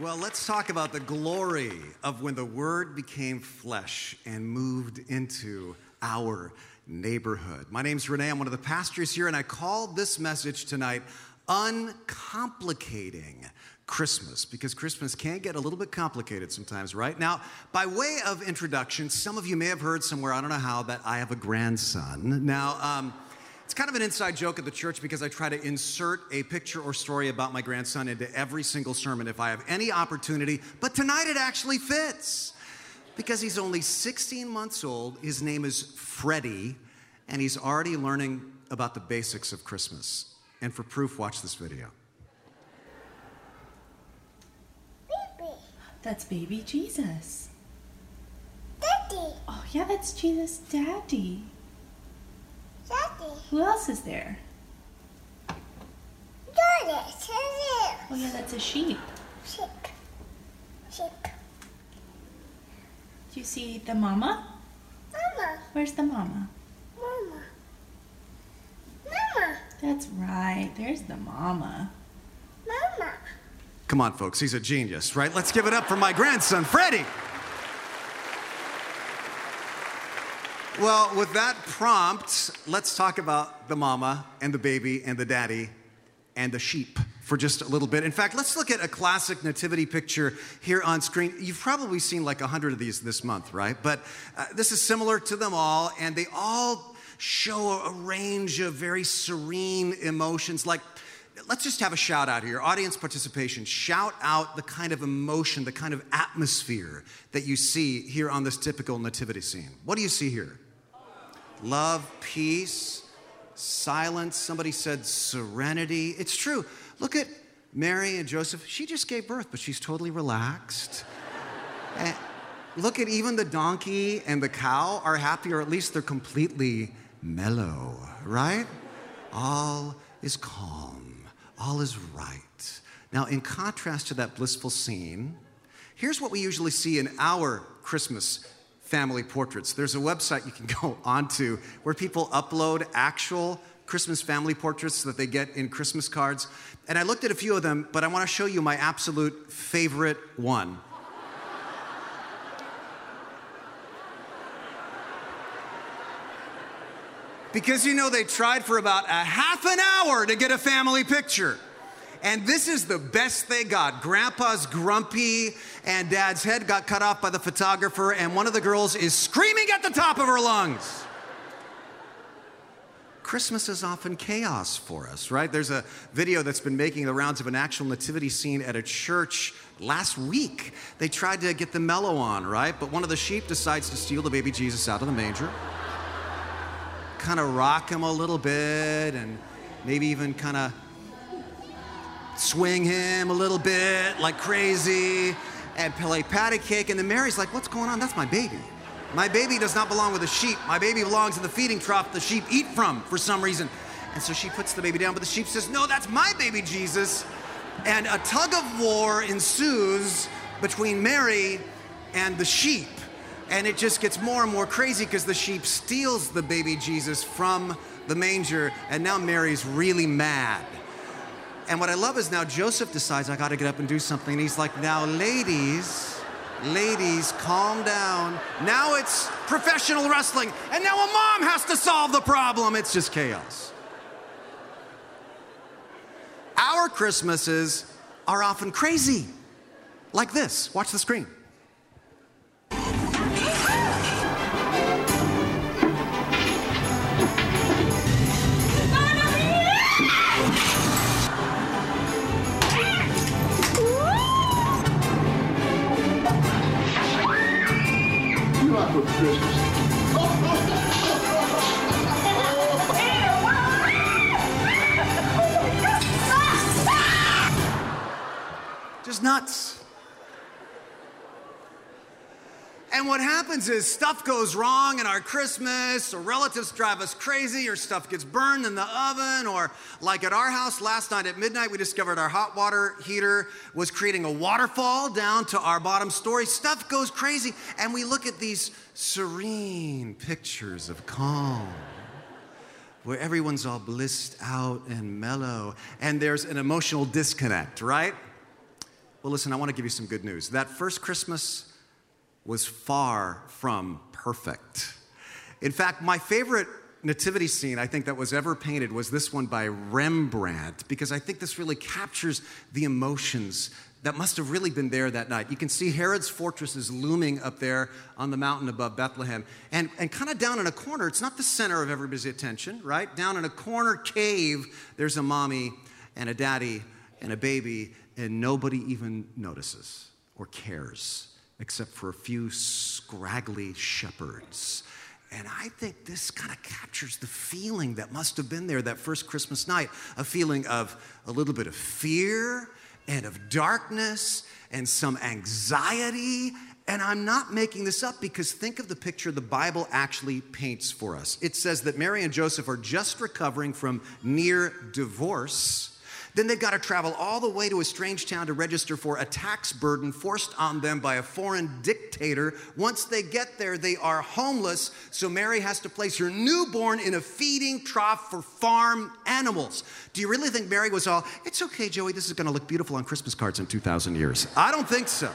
Well, let's talk about the glory of when the Word became flesh and moved into our neighborhood. My name's Renee. I'm one of the pastors here, and I called this message tonight Uncomplicating Christmas because Christmas can get a little bit complicated sometimes, right? Now, by way of introduction, some of you may have heard somewhere, I don't know how, that I have a grandson. Now, um, it's kind of an inside joke at the church because I try to insert a picture or story about my grandson into every single sermon if I have any opportunity, but tonight it actually fits because he's only 16 months old. His name is Freddie, and he's already learning about the basics of Christmas. And for proof, watch this video. Baby. That's baby Jesus. Daddy, Oh, yeah, that's Jesus' daddy. Daddy, Who else is there? Daddy, Daddy, Oh, yeah, that's a sheep. sheep, sheep, Do you see the mama? Mama, Where's the mama? Mama, Mama, That's right. There's the mama. Mama. Come on, folks, he's a genius, right? Let's give it up for my grandson, Freddie. Well, with that prompt, let's talk about the mama and the baby and the daddy and the sheep for just a little bit. In fact, let's look at a classic nativity picture here on screen. You've probably seen like a hundred of these this month, right? But uh, this is similar to them all, and they all show a range of very serene emotions. Like, let's just have a shout out here audience participation. Shout out the kind of emotion, the kind of atmosphere that you see here on this typical nativity scene. What do you see here? Love, peace, silence. Somebody said serenity. It's true. Look at Mary and Joseph. She just gave birth, but she's totally relaxed. and look at even the donkey and the cow are happy, or at least they're completely mellow, right? All is calm, all is right. Now, in contrast to that blissful scene, here's what we usually see in our Christmas family portraits. There's a website you can go onto where people upload actual Christmas family portraits that they get in Christmas cards. And I looked at a few of them, but I want to show you my absolute favorite one. Because you know, they tried for about a half an hour to get a family picture. And this is the best they got. Grandpa's grumpy, and dad's head got cut off by the photographer, and one of the girls is screaming at the top of her lungs. Christmas is often chaos for us, right? There's a video that's been making the rounds of an actual nativity scene at a church last week. They tried to get the mellow on, right? But one of the sheep decides to steal the baby Jesus out of the manger, kind of rock him a little bit, and maybe even kind of swing him a little bit like crazy and play patty cake. And then Mary's like, What's going on? That's my baby. My baby does not belong with the sheep. My baby belongs in the feeding trough the sheep eat from for some reason. And so she puts the baby down, but the sheep says, No, that's my baby, Jesus. And a tug of war ensues between Mary and the sheep. And it just gets more and more crazy because the sheep steals the baby Jesus from the manger. And now Mary's really mad. And what I love is now Joseph decides I got to get up and do something. And he's like, now, ladies, ladies, calm down. Now it's professional wrestling. And now a mom has to solve the problem. It's just chaos. Our Christmases are often crazy, like this. Watch the screen. For Christmas. Just nuts. And what happens is stuff goes wrong in our Christmas, or relatives drive us crazy, or stuff gets burned in the oven, or like at our house last night at midnight, we discovered our hot water heater was creating a waterfall down to our bottom story. Stuff goes crazy, and we look at these serene pictures of calm where everyone's all blissed out and mellow, and there's an emotional disconnect, right? Well, listen, I want to give you some good news. That first Christmas was far from perfect. In fact, my favorite nativity scene I think that was ever painted was this one by Rembrandt, because I think this really captures the emotions that must have really been there that night. You can see Herod's fortress is looming up there on the mountain above Bethlehem. And, and kind of down in a corner, it's not the center of everybody's attention, right? Down in a corner cave, there's a mommy and a daddy and a baby, and nobody even notices or cares except for a few scraggly shepherds. And I think this kind of captures the feeling that must have been there that first Christmas night a feeling of a little bit of fear and of darkness and some anxiety. And I'm not making this up because think of the picture the Bible actually paints for us. It says that Mary and Joseph are just recovering from near divorce. Then they've got to travel all the way to a strange town to register for a tax burden forced on them by a foreign dictator. Once they get there, they are homeless, so Mary has to place her newborn in a feeding trough for farm animals. Do you really think Mary was all, it's okay, Joey, this is going to look beautiful on Christmas cards in 2,000 years? I don't think so.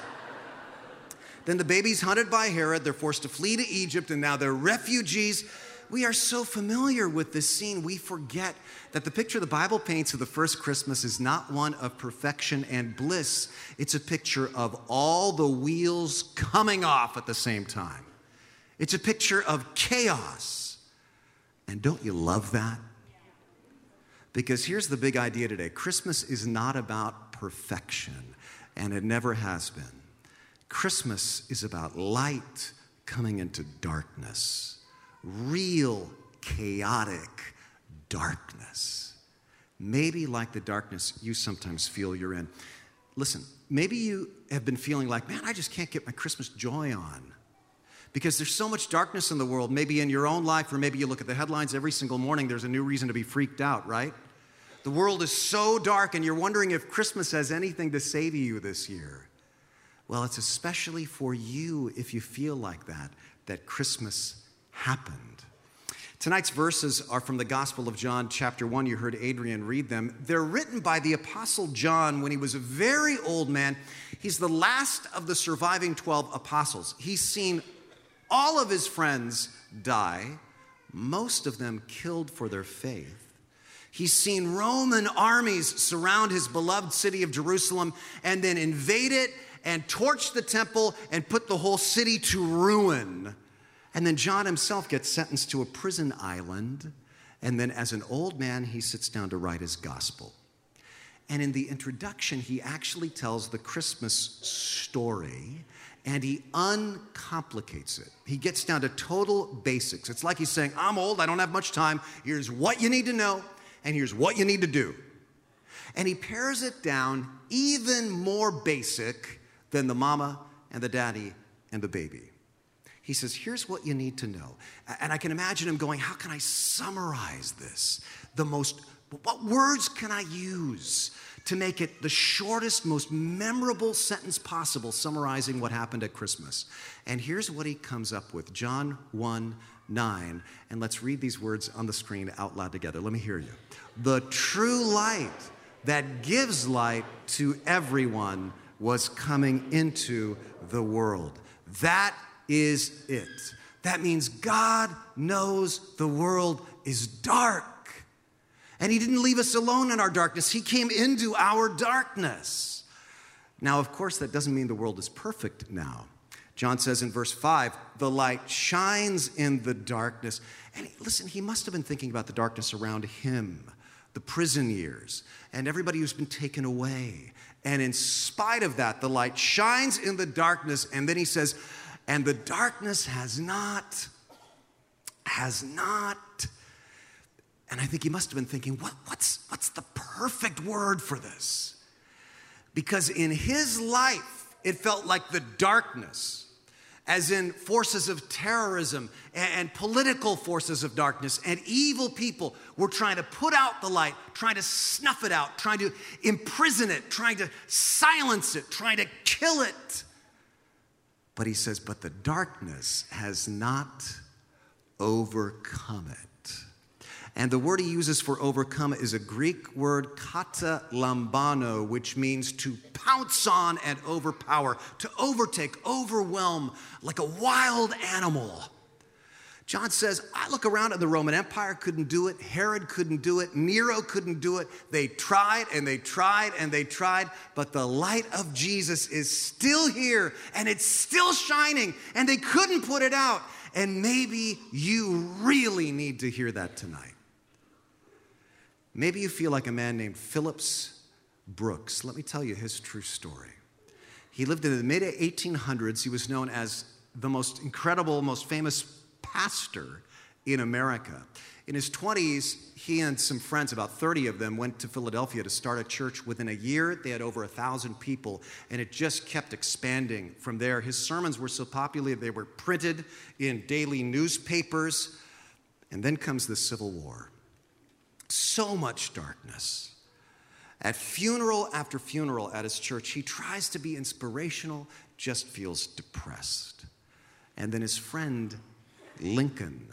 Then the baby's hunted by Herod. They're forced to flee to Egypt, and now they're refugees. We are so familiar with this scene, we forget that the picture the Bible paints of the first Christmas is not one of perfection and bliss. It's a picture of all the wheels coming off at the same time. It's a picture of chaos. And don't you love that? Because here's the big idea today Christmas is not about perfection, and it never has been. Christmas is about light coming into darkness, real, chaotic darkness. Maybe like the darkness you sometimes feel you're in. Listen, maybe you have been feeling like, man, I just can't get my Christmas joy on. Because there's so much darkness in the world, maybe in your own life, or maybe you look at the headlines every single morning, there's a new reason to be freaked out, right? The world is so dark, and you're wondering if Christmas has anything to say to you this year. Well, it's especially for you if you feel like that, that Christmas happened. Tonight's verses are from the Gospel of John, chapter 1. You heard Adrian read them. They're written by the Apostle John when he was a very old man. He's the last of the surviving 12 apostles. He's seen all of his friends die, most of them killed for their faith. He's seen Roman armies surround his beloved city of Jerusalem and then invade it and torch the temple and put the whole city to ruin. And then John himself gets sentenced to a prison island. And then, as an old man, he sits down to write his gospel. And in the introduction, he actually tells the Christmas story and he uncomplicates it. He gets down to total basics. It's like he's saying, I'm old, I don't have much time. Here's what you need to know, and here's what you need to do. And he pares it down even more basic than the mama and the daddy and the baby. He says, Here's what you need to know. And I can imagine him going, How can I summarize this? The most, what words can I use to make it the shortest, most memorable sentence possible, summarizing what happened at Christmas? And here's what he comes up with John 1 9. And let's read these words on the screen out loud together. Let me hear you. The true light that gives light to everyone was coming into the world. That is it. That means God knows the world is dark. And He didn't leave us alone in our darkness, He came into our darkness. Now, of course, that doesn't mean the world is perfect now. John says in verse 5, the light shines in the darkness. And listen, he must have been thinking about the darkness around him, the prison years, and everybody who's been taken away. And in spite of that, the light shines in the darkness. And then he says, and the darkness has not, has not. And I think he must have been thinking, what, what's, what's the perfect word for this? Because in his life, it felt like the darkness as in forces of terrorism and, political forces of darkness and evil people were trying to put out the light, trying to snuff it out, trying to imprison it, trying to silence it, trying to kill it. But he says, but the darkness has not overcome it. And the word he uses for overcome is a Greek word kata lambano, which means to pounce on and overpower, to overtake, overwhelm, like a wild animal. John says, I look around and the Roman Empire couldn't do it, Herod couldn't do it, Nero couldn't do it. They tried and they tried and they tried, but the light of Jesus is still here and it's still shining and they couldn't put it out. And maybe you really need to hear that tonight. Maybe you feel like a man named Phillips Brooks. Let me tell you his true story. He lived in the mid 1800s. He was known as the most incredible, most famous pastor in America. In his 20s, he and some friends, about 30 of them, went to Philadelphia to start a church. Within a year, they had over a thousand people, and it just kept expanding from there. His sermons were so popular, they were printed in daily newspapers. And then comes the Civil War. So much darkness. At funeral after funeral at his church, he tries to be inspirational, just feels depressed. And then his friend Lincoln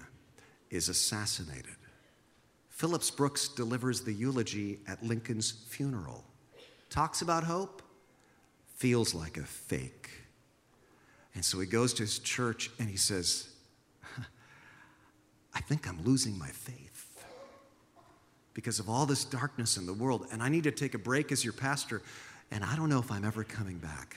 is assassinated. Phillips Brooks delivers the eulogy at Lincoln's funeral. Talks about hope, feels like a fake. And so he goes to his church and he says, I think I'm losing my faith because of all this darkness in the world, and I need to take a break as your pastor, and I don't know if I'm ever coming back.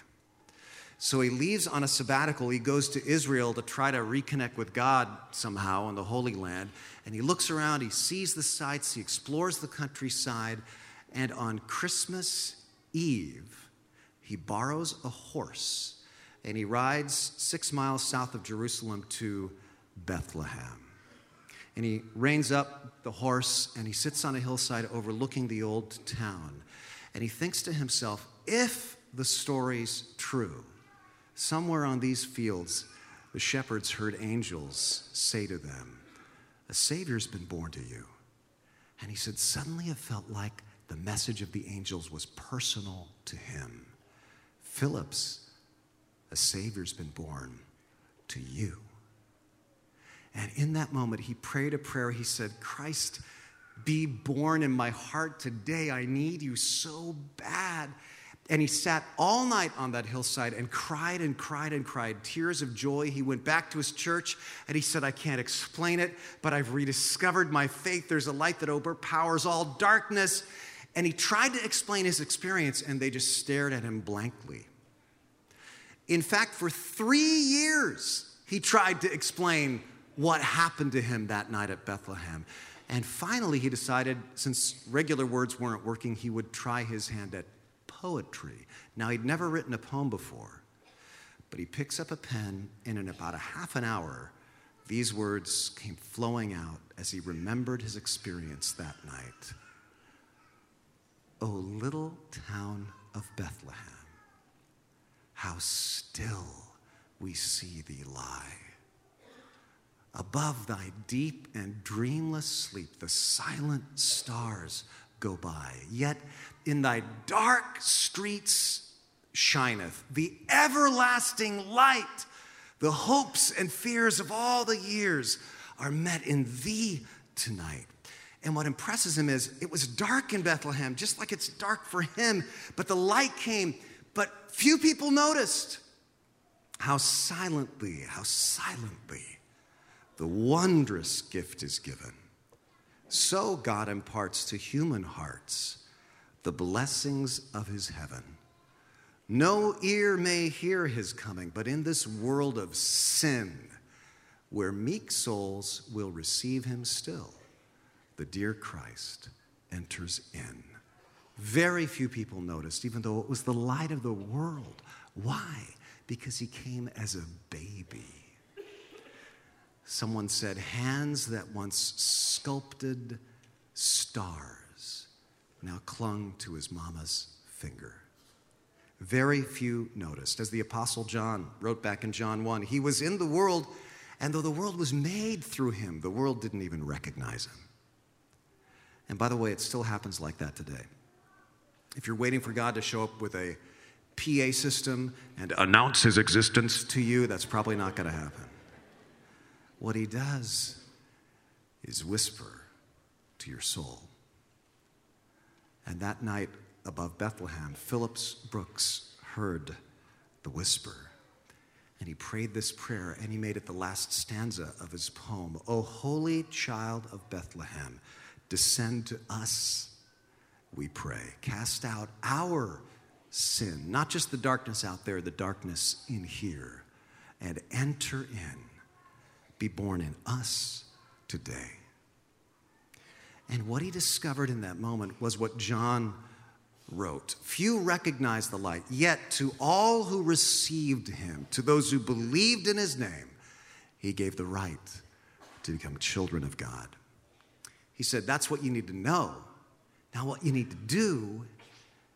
So he leaves on a sabbatical. He goes to Israel to try to reconnect with God somehow in the Holy Land. And he looks around, he sees the sights, he explores the countryside. And on Christmas Eve, he borrows a horse and he rides six miles south of Jerusalem to Bethlehem. And he reins up the horse and he sits on a hillside overlooking the old town. And he thinks to himself, if the story's true, Somewhere on these fields, the shepherds heard angels say to them, A Savior's been born to you. And he said, Suddenly it felt like the message of the angels was personal to him. Phillips, a Savior's been born to you. And in that moment, he prayed a prayer. He said, Christ, be born in my heart today. I need you so bad. And he sat all night on that hillside and cried and cried and cried, tears of joy. He went back to his church and he said, I can't explain it, but I've rediscovered my faith. There's a light that overpowers all darkness. And he tried to explain his experience, and they just stared at him blankly. In fact, for three years, he tried to explain what happened to him that night at Bethlehem. And finally, he decided, since regular words weren't working, he would try his hand at poetry. Now, he'd never written a poem before, but he picks up a pen, and in about a half an hour, these words came flowing out as he remembered his experience that night. O little town of Bethlehem, how still we see thee lie. Above thy deep and dreamless sleep, the silent stars go by. Yet in thy dark streets shineth the everlasting light. The hopes and fears of all the years are met in thee tonight. And what impresses him is it was dark in Bethlehem, just like it's dark for him, but the light came, but few people noticed how silently, how silently the wondrous gift is given. So God imparts to human hearts the blessings of his heaven. No ear may hear his coming, but in this world of sin, where meek souls will receive him still, the dear Christ enters in. Very few people noticed, even though it was the light of the world. Why? Because he came as a baby. Someone said, hands that once sculpted stars now clung to his mama's finger. Very few noticed. As the Apostle John wrote back in John 1, he was in the world, and though the world was made through him, the world didn't even recognize him. And by the way, it still happens like that today. If you're waiting for God to show up with a PA system and announce his existence to you, that's probably not going to happen. What he does is whisper to your soul. And that night above Bethlehem, Phillips Brooks heard the whisper. And he prayed this prayer and he made it the last stanza of his poem O holy child of Bethlehem, descend to us, we pray. Cast out our sin, not just the darkness out there, the darkness in here, and enter in. Be born in us today. And what he discovered in that moment was what John wrote Few recognized the light, yet to all who received him, to those who believed in his name, he gave the right to become children of God. He said, That's what you need to know. Now, what you need to do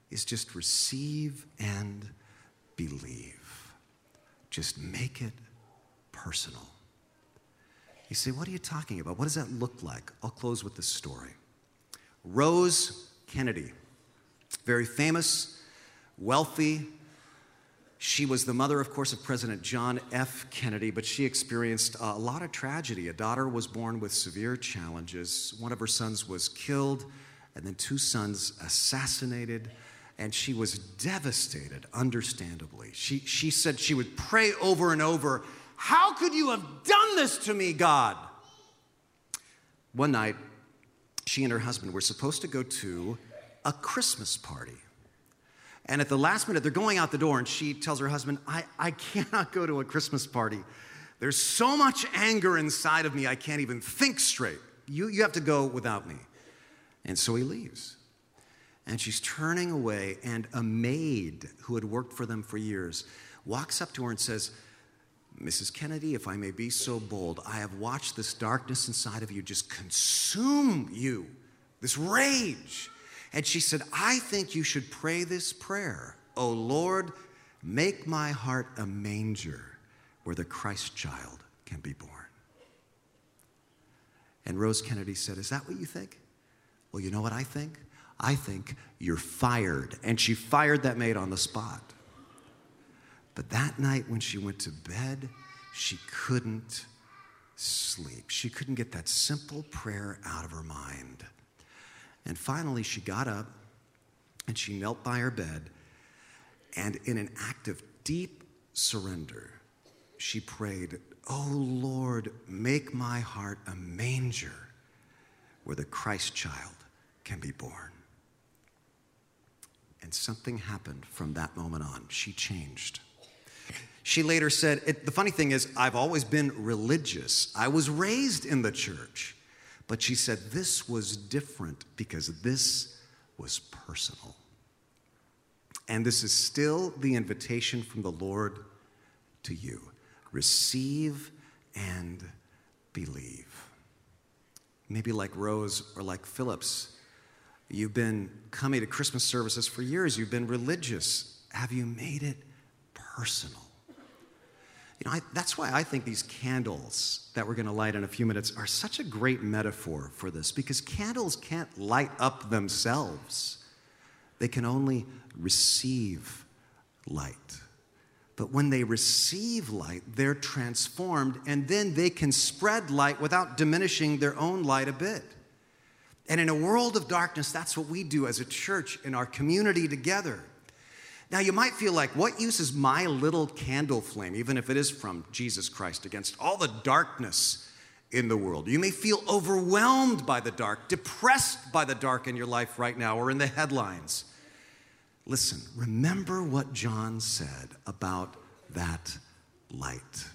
is just receive and believe. Just make it personal. You say, What are you talking about? What does that look like? I'll close with this story. Rose Kennedy very famous, wealthy. She was the mother, of course, of President John F. Kennedy, but she experienced a lot of tragedy. A daughter was born with severe challenges. One of her sons was killed, and then two sons assassinated, and she was devastated, understandably. She, she said she would pray over and over, How could you have done this to me, God? One night, she and her husband were supposed to go to a Christmas party. And at the last minute, they're going out the door, and she tells her husband, I, I cannot go to a Christmas party. There's so much anger inside of me, I can't even think straight. You, you have to go without me. And so he leaves. And she's turning away, and a maid who had worked for them for years walks up to her and says, Mrs. Kennedy, if I may be so bold, I have watched this darkness inside of you just consume you, this rage. And she said, I think you should pray this prayer. Oh Lord, make my heart a manger where the Christ child can be born. And Rose Kennedy said, Is that what you think? Well, you know what I think? I think you're fired. And she fired that maid on the spot. But that night when she went to bed, she couldn't sleep. She couldn't get that simple prayer out of her mind. And finally, she got up and she knelt by her bed. And in an act of deep surrender, she prayed, Oh Lord, make my heart a manger where the Christ child can be born. And something happened from that moment on. She changed. She later said, The funny thing is, I've always been religious. I was raised in the church. But she said this was different because this was personal. And this is still the invitation from the Lord to you receive and believe. Maybe like Rose or like Phillips, you've been coming to Christmas services for years, you've been religious. Have you made it personal? You know, I, that's why I think these candles that we're going to light in a few minutes are such a great metaphor for this because candles can't light up themselves, they can only receive light. But when they receive light, they're transformed, and then they can spread light without diminishing their own light a bit. And in a world of darkness, that's what we do as a church in our community together. Now, you might feel like, what use is my little candle flame, even if it is from Jesus Christ, against all the darkness in the world? You may feel overwhelmed by the dark, depressed by the dark in your life right now or in the headlines. Listen, remember what John said about that light.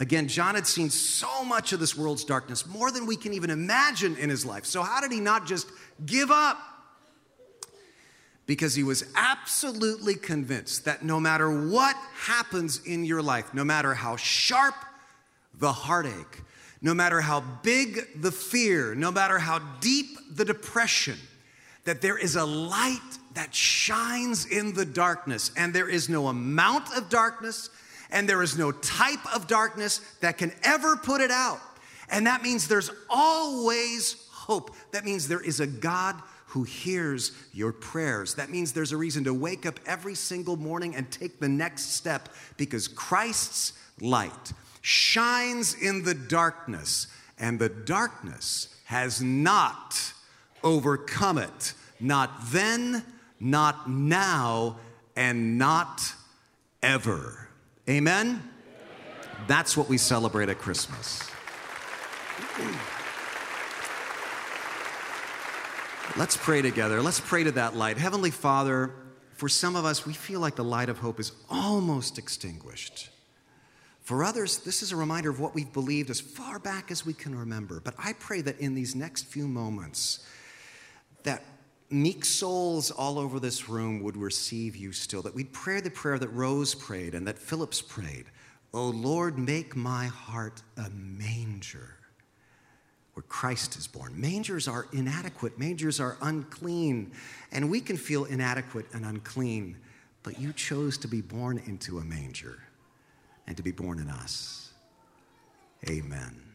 Again, John had seen so much of this world's darkness, more than we can even imagine in his life. So, how did he not just give up? Because he was absolutely convinced that no matter what happens in your life, no matter how sharp the heartache, no matter how big the fear, no matter how deep the depression, that there is a light that shines in the darkness, and there is no amount of darkness, and there is no type of darkness that can ever put it out. And that means there's always hope. That means there is a God who hears your prayers. That means there's a reason to wake up every single morning and take the next step because Christ's light shines in the darkness, and the darkness has not overcome it. Not then, not now, and not ever. Amen? That's what we celebrate at Christmas. Let's pray together. Let's pray to that light. Heavenly Father, for some of us, we feel like the light of hope is almost extinguished. For others, this is a reminder of what we've believed as far back as we can remember. But I pray that in these next few moments, that meek souls all over this room would receive you still, that we'd pray the prayer that Rose prayed and that Phillips prayed. Oh Lord, make my heart a manger where Christ is born. Mangers are inadequate, mangers are unclean, and we can feel inadequate and unclean, but you chose to be born into a manger and to be born in us. Amen.